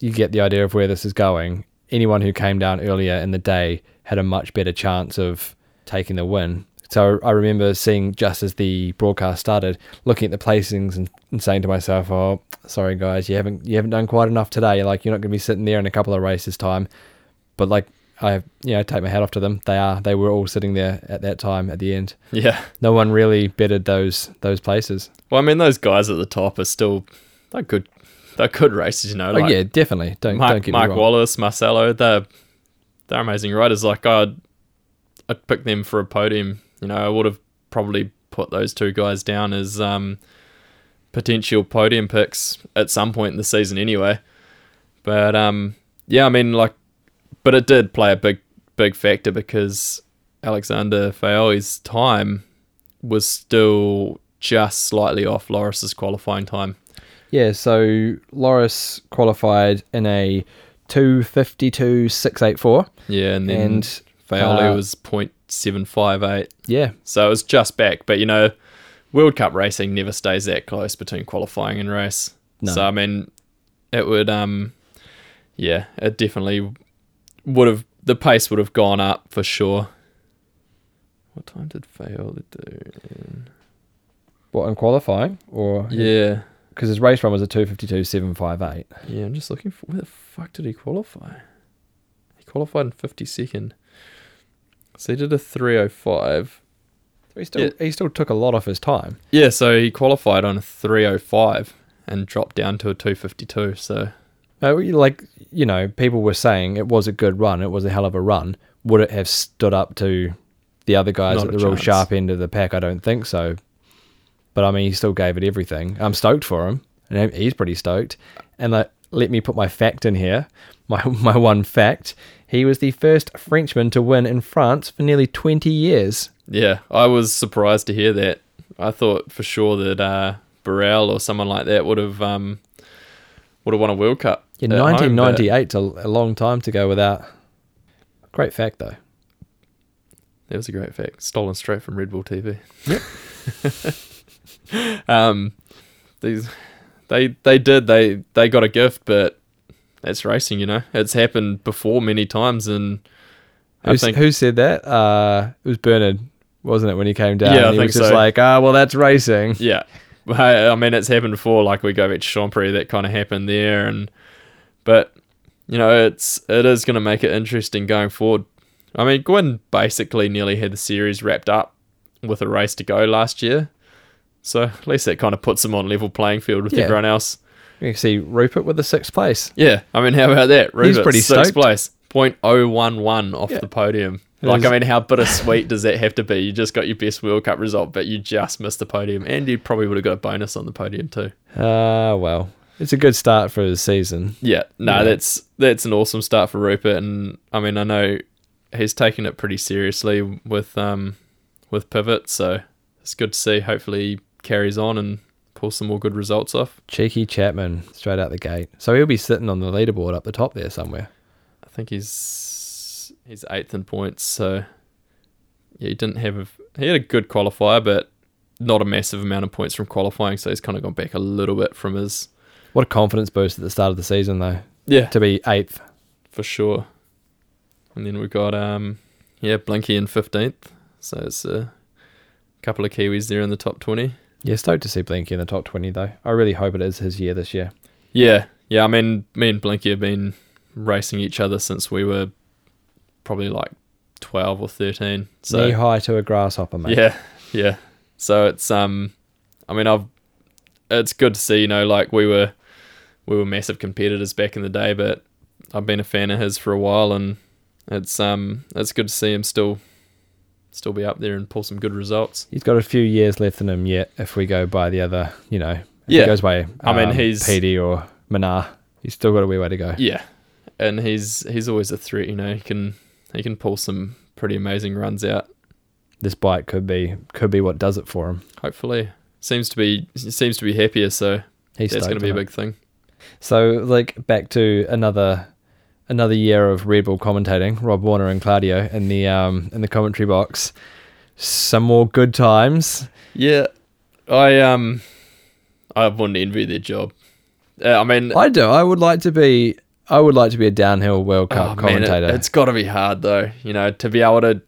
you get the idea of where this is going. Anyone who came down earlier in the day had a much better chance of taking the win. So I remember seeing just as the broadcast started, looking at the placings and, and saying to myself, "Oh, sorry guys, you haven't you haven't done quite enough today. Like you're not going to be sitting there in a couple of races time." But like I, you know, take my hat off to them. They are they were all sitting there at that time at the end. Yeah. No one really bettered those those places. Well, I mean, those guys at the top are still they're good. They're good races, you know. Oh yeah, definitely. Don't Mark, don't get Mark me wrong. Wallace, Marcelo, they're they're amazing riders. Like I'd I'd pick them for a podium. You know, I would have probably put those two guys down as um, potential podium picks at some point in the season anyway. But um, yeah, I mean, like, but it did play a big big factor because Alexander Fayolle's time was still just slightly off Loris's qualifying time. Yeah, so Loris qualified in a two fifty two six eight four, Yeah, and then and Faoli uh, was 0.758. yeah, So it was just back. But, you know, World Cup racing never stays that close between qualifying and race. No. So, I mean, it would, um, yeah, it definitely would have, the pace would have gone up for sure. What time did Fayolle do? what in qualifying or Yeah. because his race run was a two fifty two seven five eight. Yeah, I'm just looking for, where the fuck did he qualify? He qualified in 52nd. So he did a 305. He still Yeah. he still took a lot off his time. Yeah, so he qualified on a 305 and dropped down to a 252. So Uh, like you know, people were saying it was a good run. It was a hell of a run. Would it have stood up to the other guys Not at the real chance. sharp end of the pack? I don't think so. But I mean, he still gave it everything. I'm stoked for him, and he's pretty stoked. And like, let me put my fact in here. My my one fact: he was the first Frenchman to win in France for nearly 20 years. yeah, I was surprised to hear that. I thought for sure that uh, Barel or someone like that would have um, would have won a World Cup. In at home, 1998, a, a long time to go without. Great fact though. That was a great fact. Stolen straight from Red Bull TV. um, these they they did they they got a gift, but that's racing. You know, it's happened before many times, and I think who said that? Uh, it was Bernard, wasn't it, when he came down? Yeah, I he think was just so. like, ah, well, that's racing. Yeah. I I mean, it's happened before. Like we go back to Champery, that kind of happened there, and but you know, it's it is going to make it interesting going forward. I mean, Gwin basically nearly had the series wrapped up with a race to go last year, so at least that kind of puts him on level playing field with Yeah. everyone else. You can see Rupert with the sixth place. Yeah, I mean, how about that? He's Rupert, pretty sixth stoked. place, point oh one one off Yeah. the podium. It Like, is- I mean, how bittersweet does that have to be? You just got your best World Cup result, but you just missed the podium, and you probably would have got a bonus on the podium too. Ah, well, it's a good start for the season. Yeah, no, Yeah. that's that's an awesome start for Rupert, and I mean, I know he's taken it pretty seriously with um with pivot, so it's good to see. Hopefully, he carries on and pulls some more good results off. Cheeky Chapman straight out the gate. So he'll be sitting on the leaderboard up the top there somewhere. I think he's he's eighth in points, so yeah, he didn't have a, he had a good qualifier, but not a massive amount of points from qualifying, so he's kind of gone back a little bit from his What a confidence boost at the start of the season, though, yeah to be eighth. for sure. And then we've got um yeah Blinky in fifteenth, so it's a couple of Kiwis there in the top twenty. Yeah, stoked to see Blinky in the top 20, though. I really hope it is his year this year. Yeah, yeah. I mean, me and Blinky have been racing each other since we were probably like twelve or thirteen. So Knee high to a grasshopper, mate. Yeah, yeah. So it's um, I mean, I've it's good to see. You know, like we were we were massive competitors back in the day, but I've been a fan of his for a while, and it's um, it's good to see him still still be up there and pull some good results. He's got a few years left in him yet. If we go by the other, you know, Yeah. he goes by, I mean, um, he's- Peaty or Minnaar, he's still got a wee way to go. Yeah, and he's he's always a threat. You know, he can he can pull some pretty amazing runs out. This bike could be could be what does it for him. Hopefully, seems to be seems to be happier. So He's that's going to be a it. big thing. So, like back to another another year of Red Bull commentating. Rob Warner and Claudio in the um in the commentary box. Some more good times. Yeah, I um, I wouldn't envy their job. Uh, I mean, I do. I would like to be. I would like to be a downhill World Cup oh, man, it- commentator. it's got to be hard though. You know, to be able to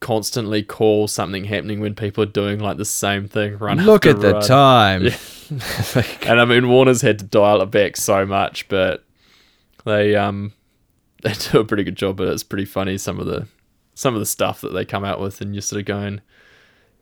constantly call something happening when people are doing like the same thing. Run. Look at the run. time. Yeah. And I mean, Warner's had to dial it back so much, but they um they do a pretty good job. But it's pretty funny some of the some of the stuff that they come out with, and you're sort of going,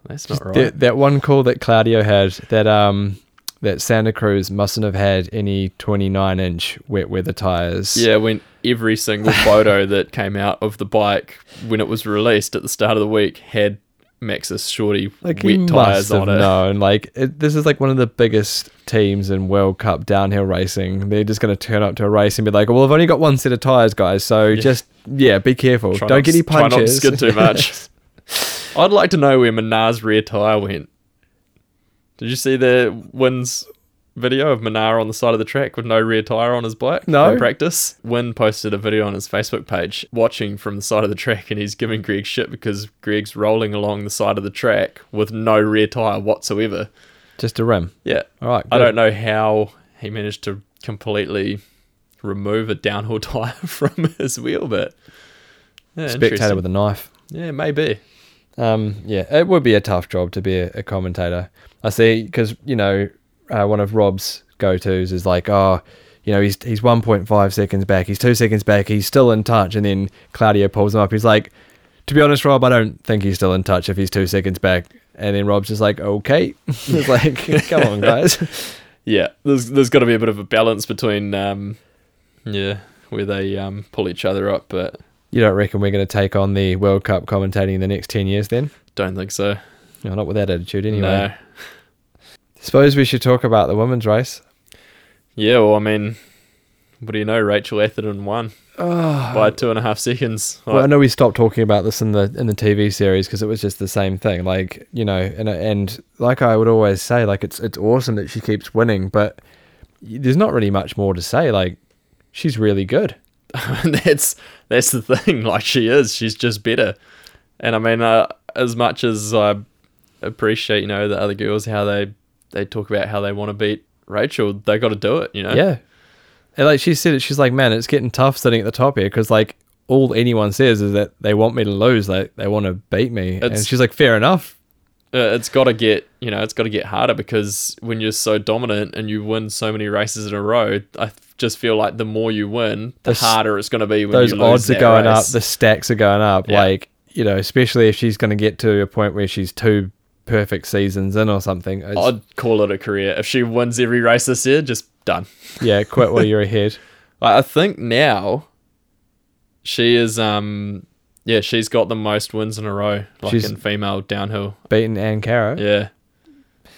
"That's not right." That, that one call that Claudio had that um that Santa Cruz mustn't have had any 29 inch wet weather tires. yeah, when every single photo that came out of the bike when it was released at the start of the week had Maxxis Shorty Like wet tires on it. known. Like it, this is like one of the biggest teams in World Cup downhill racing. They're just going to turn up to a race and be like, "Well, I've only got one set of tires, guys. So just yeah, be careful. Try Don't not get any try not to skid too much. I'd like to know where Minnaar's rear tire went. Did you see the Wynn's video of Minnaar on the side of the track with no rear tire on his bike? No. in practice. Wynn posted a video on his Facebook page watching from the side of the track, and he's giving Greg shit because Greg's rolling along the side of the track with no rear tire whatsoever. just a rim. Yeah, All right. I don't know how he managed to completely remove a downhill tire from his wheel, but yeah, Spectator with a knife. yeah, maybe. Um, yeah, it would be a tough job to be a, a commentator. I see, because you know, uh, one of Rob's go tos is like, oh, you know, he's he's one point five seconds back, he's two seconds back, he's still in touch, and then Claudio pulls him up. He's like, to be honest, Rob, I don't think he's still in touch if he's two seconds back. And then Rob's just like, okay, it's like, come on, guys. Yeah, there's there's got to be a bit of a balance between um, yeah, where they um pull each other up, but You don't reckon we're going to take on the World Cup commentating in the next ten years? Then, don't think so. no, not with that attitude, anyway. No. Suppose we should talk about the women's race. Yeah, well, I mean, what do you know? Rachel Atherton won Oh, by two and a half seconds. Well, I know we stopped talking about this in the in the TV series because it was just the same thing. Like you know, and and like I would always say, like it's it's awesome that she keeps winning, but there's not really much more to say. Like she's really good. that's that's the thing. Like she is, she's just better. And I mean, uh, as much as I appreciate, you know, the other girls how they they talk about how they want to beat Rachel, they got to do it. You know. Yeah, and like she said, it. She's like, man, it's getting tough sitting at the top here because like all anyone says is that they want me to lose. Like they want to beat me, and she's like, fair enough. uh, it's got to get you know it's got to get harder because when you're so dominant and you win so many races in a row, I just feel like the more you win, the Those- harder it's going to be when Those you lose odds are going up. The stacks are going up. Yeah. Like you know, especially if she's going to get to a point where she's two perfect seasons in or something. It's- I'd call it a career if she wins every race this year. Just done. Yeah, quit while you're ahead. I I think now she is um yeah she's got the most wins in a row like She's- in female downhill. Beating Anne-Caro. Yeah,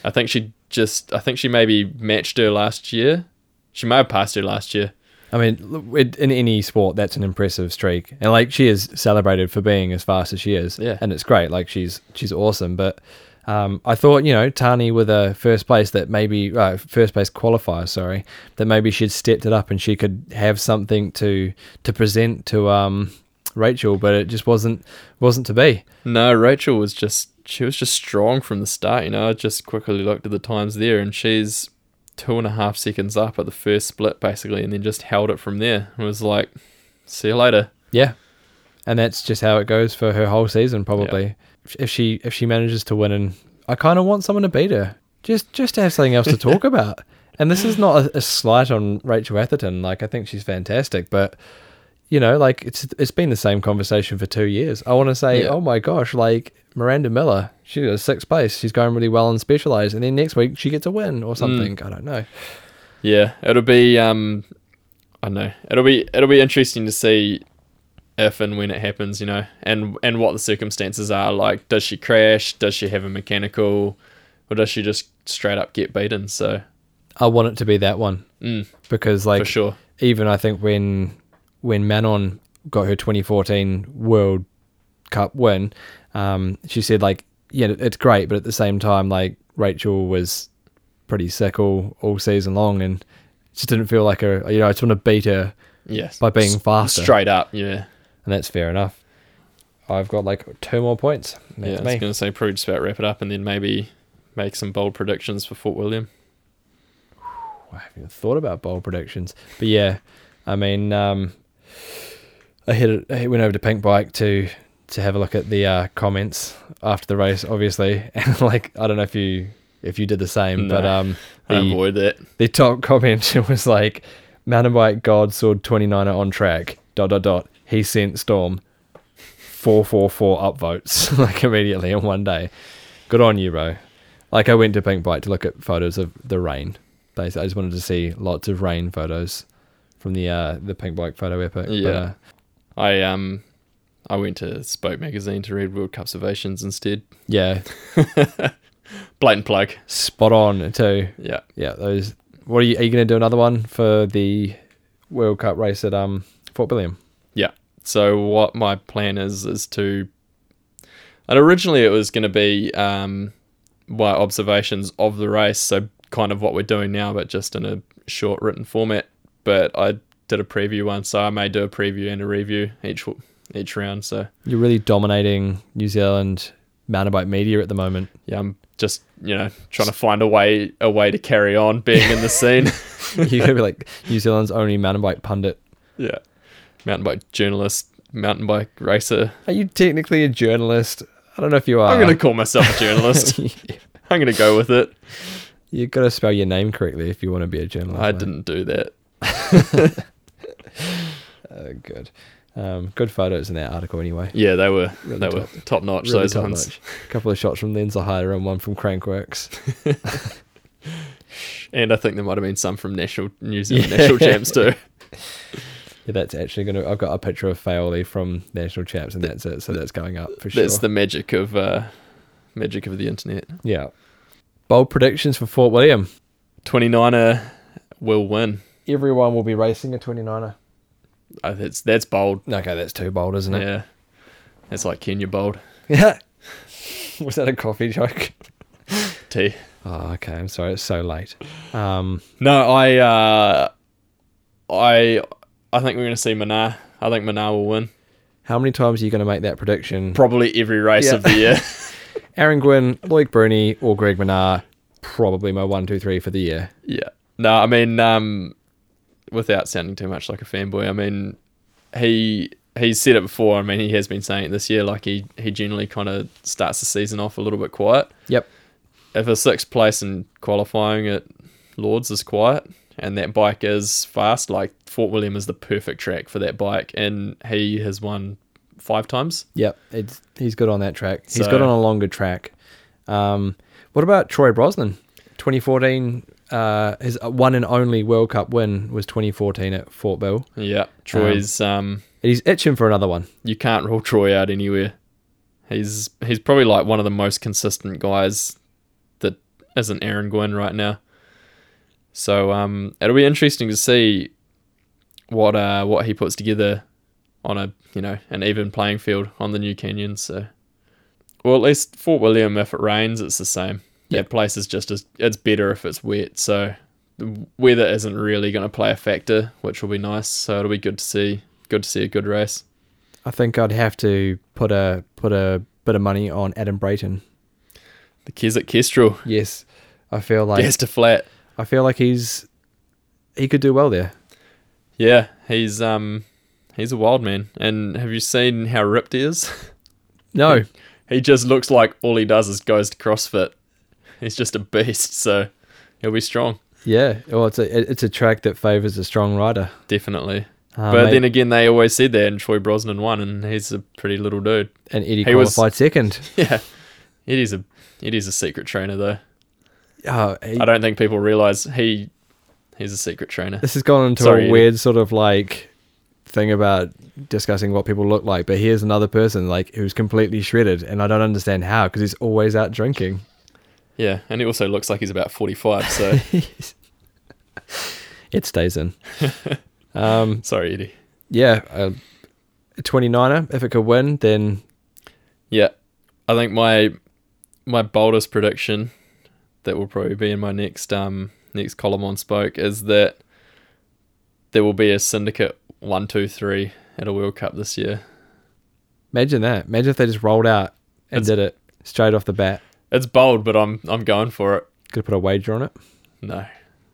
I think she just I think she maybe matched her last year. She may have passed her last year. I mean, in any sport, that's an impressive streak, and like she is celebrated for being as fast as she is. Yeah. and it's great. Like she's she's awesome. But um, I thought you know Tahnée with a first place that maybe uh, first place qualifier, sorry, that maybe she'd stepped it up and she could have something to to present to um, Rachel, but it just wasn't wasn't to be. No, Rachel was just she was just strong from the start. You know, I just quickly looked at the times there, and she's two and a half seconds up at the first split basically, and then just held it from there. It was like, see you later. Yeah, and that's just how it goes for her whole season, probably. If she if she manages to win, and I kind of want someone to beat her, just just to have something else to talk about. And this is not a, a slight on Rachel Atherton. Like I think she's fantastic, but you know, like it's it's been the same conversation for two years. I want to say, Yeah. oh my gosh, like Miranda Miller, she got a sixth place. She's going really well and specialized, and then next week she gets a win or something. I don't know. Yeah, it'll be um, I don't know. It'll be it'll be interesting to see if and when it happens, you know, and and what the circumstances are. Like, does she crash? Does she have a mechanical, or does she just straight up get beaten? So I want it to be that one mm, because, like, for sure, even I think when when Manon got her 2014 World Cup win, um, she said like, yeah, it's great, but at the same time, like Rachel was pretty sick all all season long, and just didn't feel like her. You know, I just want to beat her, yes, by being faster. straight up, yeah. And that's fair enough. I've got like two more points. yeah, I was me. going to say probably just about wrap it up and then maybe make some bold predictions for Fort William. I haven't even thought about bold predictions, but yeah, I mean, um, I hit it. I went over to Pink Bike to to have a look at the uh, comments after the race, obviously, and like I don't know if you if you did the same, but No, um, I the avoid that. the top comment was like, "Mountain bike god sword 29er on track." Dot dot dot. He sent Storm four four four upvotes like immediately in one day. Good on you, bro. Like I went to Pink Bike to look at photos of the rain. Basically, I just wanted to see lots of rain photos from the uh, the Pink Bike photo epic. But, Yeah. uh, I um I went to Spoke magazine to read World Cup Observations instead. yeah, Blatant plug. spot on too. Yeah. Yeah, those. What are you? Are you going to do another one for the World Cup race at um Fort William? So what my plan is is to and originally it was going to be um my observations of the race, so kind of what we're doing now but just in a short written format, but I did a preview one, so I may do a preview and a review each each round, so You're really dominating New Zealand mountain bike media at the moment. yeah, I'm just, you know, trying to find a way a way to carry on being in the scene. You're gonna be like New Zealand's only mountain bike pundit. yeah. Mountain bike journalist, mountain bike racer. Are you technically a journalist? I don't know if you are. I'm going to call myself a journalist. I'm going to go with it. You've got to spell your name correctly if you want to be a journalist. I mate. didn't do that. Uh, good. Um, good photos in that article anyway. Yeah, they were Really they top- were top notch. Really those top ones. notch. A couple of shots from Lenzerheide and one from Crankworx. And I think there might have been some from national New Zealand Yeah. national champs too. Yeah, that's actually going to. I've got a picture of Fayolle from National Champs, and that's it. So that's going up for sure. That's the magic of uh, magic of the internet. yeah. Bold predictions for Fort William. 29er will win. Everyone will be racing a 29er. Uh, that's that's bold. Okay, that's too bold, isn't it? Yeah, that's like Kenya bold. Yeah. Was that a coffee joke? Tea. Oh, okay. I'm sorry. It's so late. Um, No, I uh, I I think we're going to see Minnaar. I think Minnaar will win. how many times are you going to make that prediction? Probably every race Yeah. of the year. Aaron Gwin, Loic Bruni, or Greg Minnaar. Probably my one, two, three for the year. Yeah. No, I mean, um, without sounding too much like a fanboy, I mean, he he's said it before. I mean, he has been saying it this year. Like he he generally kind of starts the season off a little bit quiet. Yep. If a sixth place in qualifying at Lourdes is quiet and that bike is fast, like Fort William is the perfect track for that bike, and he has won five times. Yep. It's, he's good on that track. He's So- good on a longer track. Um, what about Troy Brosnan? 2014, uh, his one and only World Cup win was 2014 at Fort Bill. Yeah, Troy's um He's itching for another one. you can't rule Troy out anywhere. He's he's probably like one of the most consistent guys that isn't Aaron Gwin right now. So um, it'll be interesting to see what uh what he puts together on a you know an even playing field on the New Canyon. So, well at least Fort William, if it rains, it's the same. Yeah. That place is just as it's better if it's wet. So the weather isn't really going to play a factor, which will be nice. So it'll be good to see good to see a good race. I think I'd have to put a put a bit of money on Adam Brayton. The Keswick Kestrel, Yes, I feel like gas to flat. I feel like he's he could do well there. Yeah, he's um he's a wild man. And have you seen how ripped he is? No, he just looks like all he does is goes to CrossFit. He's just a beast, so he'll be strong, yeah. Well, it's a it's a track that favors a strong rider. definitely. Uh, but mate, then again, they always said that, and Troy Brosnan won, and he's a pretty little dude. and Eddie he was- qualified second. Yeah, it is a it is a secret trainer though. Oh, he- I don't think people realize he he's a secret trainer. this has gone into Sorry, a weird sort of like thing about discussing what people look like, but here's another person like who's completely shredded, and I don't understand how because he's always out drinking. Yeah, and he also looks like he's about 45, so It stays in. um, sorry, Eddie. yeah, a 29er. If it could win, then Yeah, I think my my boldest prediction that will probably be in my next um next column on Spoke is that there will be a syndicate one two three at a World Cup this year. imagine that. Imagine if they just rolled out and It's- did it straight off the bat. It's bold, but I'm I'm going for it. Could I put a wager on it. No,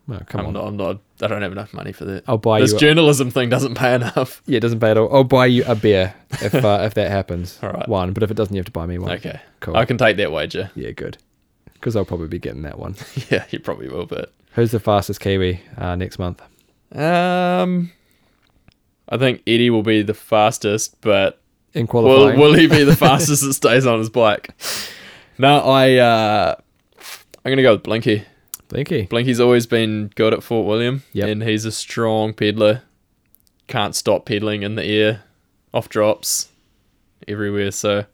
Oh, come I'm on. not. I'm not. I don't have enough money for that. I'll buy this you. A, journalism thing doesn't pay enough. yeah, it doesn't pay at all. I'll buy you a beer if uh, if that happens. All right. One, but if it doesn't, you have to buy me one. Okay, Cool. I can take that wager. Yeah, good. Because I'll probably be getting that one. yeah, you probably will, but Who's the fastest Kiwi uh, next month? um, I think Eddie will be the fastest, but In Will, qualifying? will he be the fastest that stays on his bike? No, I uh, I'm gonna go with Blinky. Blinky. Blinky's always been good at Fort William, Yep. and he's a strong peddler. Can't stop pedaling in the air, off drops, everywhere. So,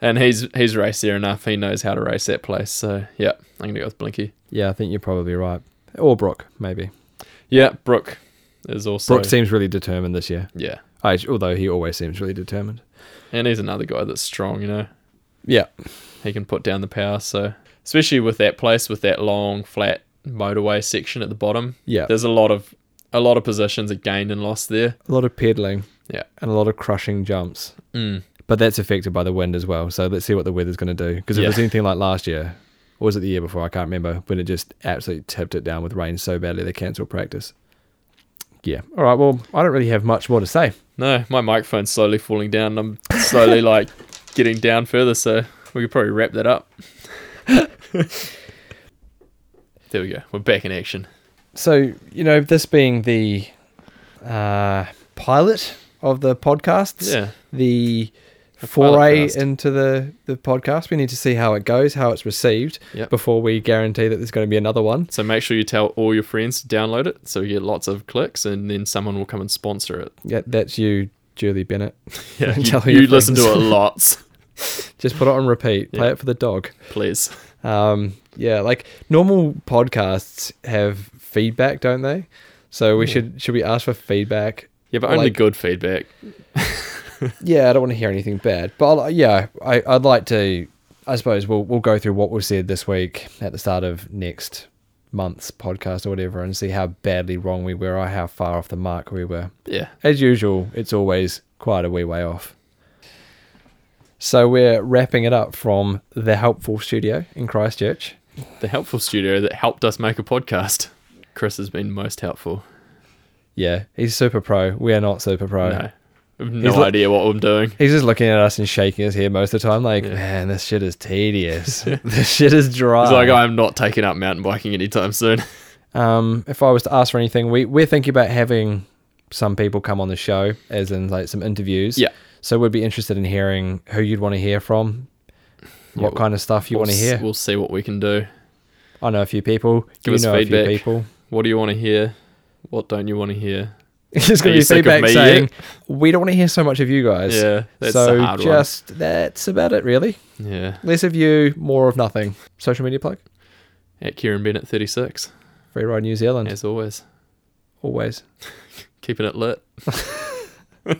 and he's he's raced there enough. He knows how to race that place. So, yeah, I'm gonna go with Blinky. Yeah, I think you're probably right. Or Brook, maybe. Yeah, Brook is also Brook seems really determined this year. yeah, I, although he always seems really determined. and he's another guy that's strong. You know, Yeah. he can put down the power. So especially with that place with that long flat motorway section at the bottom, Yeah. there's a lot of a lot of positions are gained and lost there. A lot of pedaling Yeah. and a lot of crushing jumps. Mm. But that's affected by the wind as well. So let's see what the weather's going to do. Because if Yeah. it's anything like last year, or was it the year before? I can't remember. When it just absolutely tipped it down with rain so badly they cancelled practice. Yeah. All right. Well, I don't really have much more to say. No, my microphone's slowly falling down. And I'm slowly like getting down further, so we could probably wrap that up. there we go. We're back in action. So, you know, this being the uh, pilot of the podcasts, Yeah. the foray into the, the podcast, we need to see how it goes, how it's received Yep. before we guarantee that there's going to be another one. So make sure you tell all your friends to download it so you get lots of clicks and then someone will come and sponsor it. Yeah, that's you, Julie Bennett. Yeah, you, you listen to it lots. Just put it on repeat. Play Yeah. it for the dog. Please. Um, yeah, like normal podcasts have feedback, don't they? So we Yeah. should should we ask for feedback? Yeah, but only Like- good feedback. Yeah, I don't want to hear anything bad, but I'll, yeah, I, I'd like to. I suppose we'll we'll go through what was said this week at the start of next month's podcast or whatever, and see how badly wrong we were or how far off the mark we were. Yeah. As usual, it's always quite a wee way off. So we're wrapping it up from the Helpful Studio in Christchurch. The helpful studio that helped us make a podcast. Chris has been most helpful. Yeah, he's super pro. We are not super pro. No. I have He's no li- idea what I'm doing. He's just looking at us and shaking his head most of the time, like, Yeah. man, this shit is tedious. this shit is dry. It's like I'm not taking up mountain biking anytime soon. um, if I was to ask for anything, we we're thinking about having some people come on the show, as in like some interviews. Yeah. So we'd be interested in hearing who you'd want to hear from, what Yeah, kind of stuff you we'll want to s- hear. We'll see what we can do. I know a few people. Give you us know a feedback. few people. What do you want to hear? What don't you want to hear? It's Are going to be feedback saying we don't want to hear so much of you guys. Yeah, that's so just that's about it, really. Yeah. Less of you, more of nothing. Social media plug. At Kieran Bennett 36, Free Ride New Zealand. as always. Always. Keeping it lit.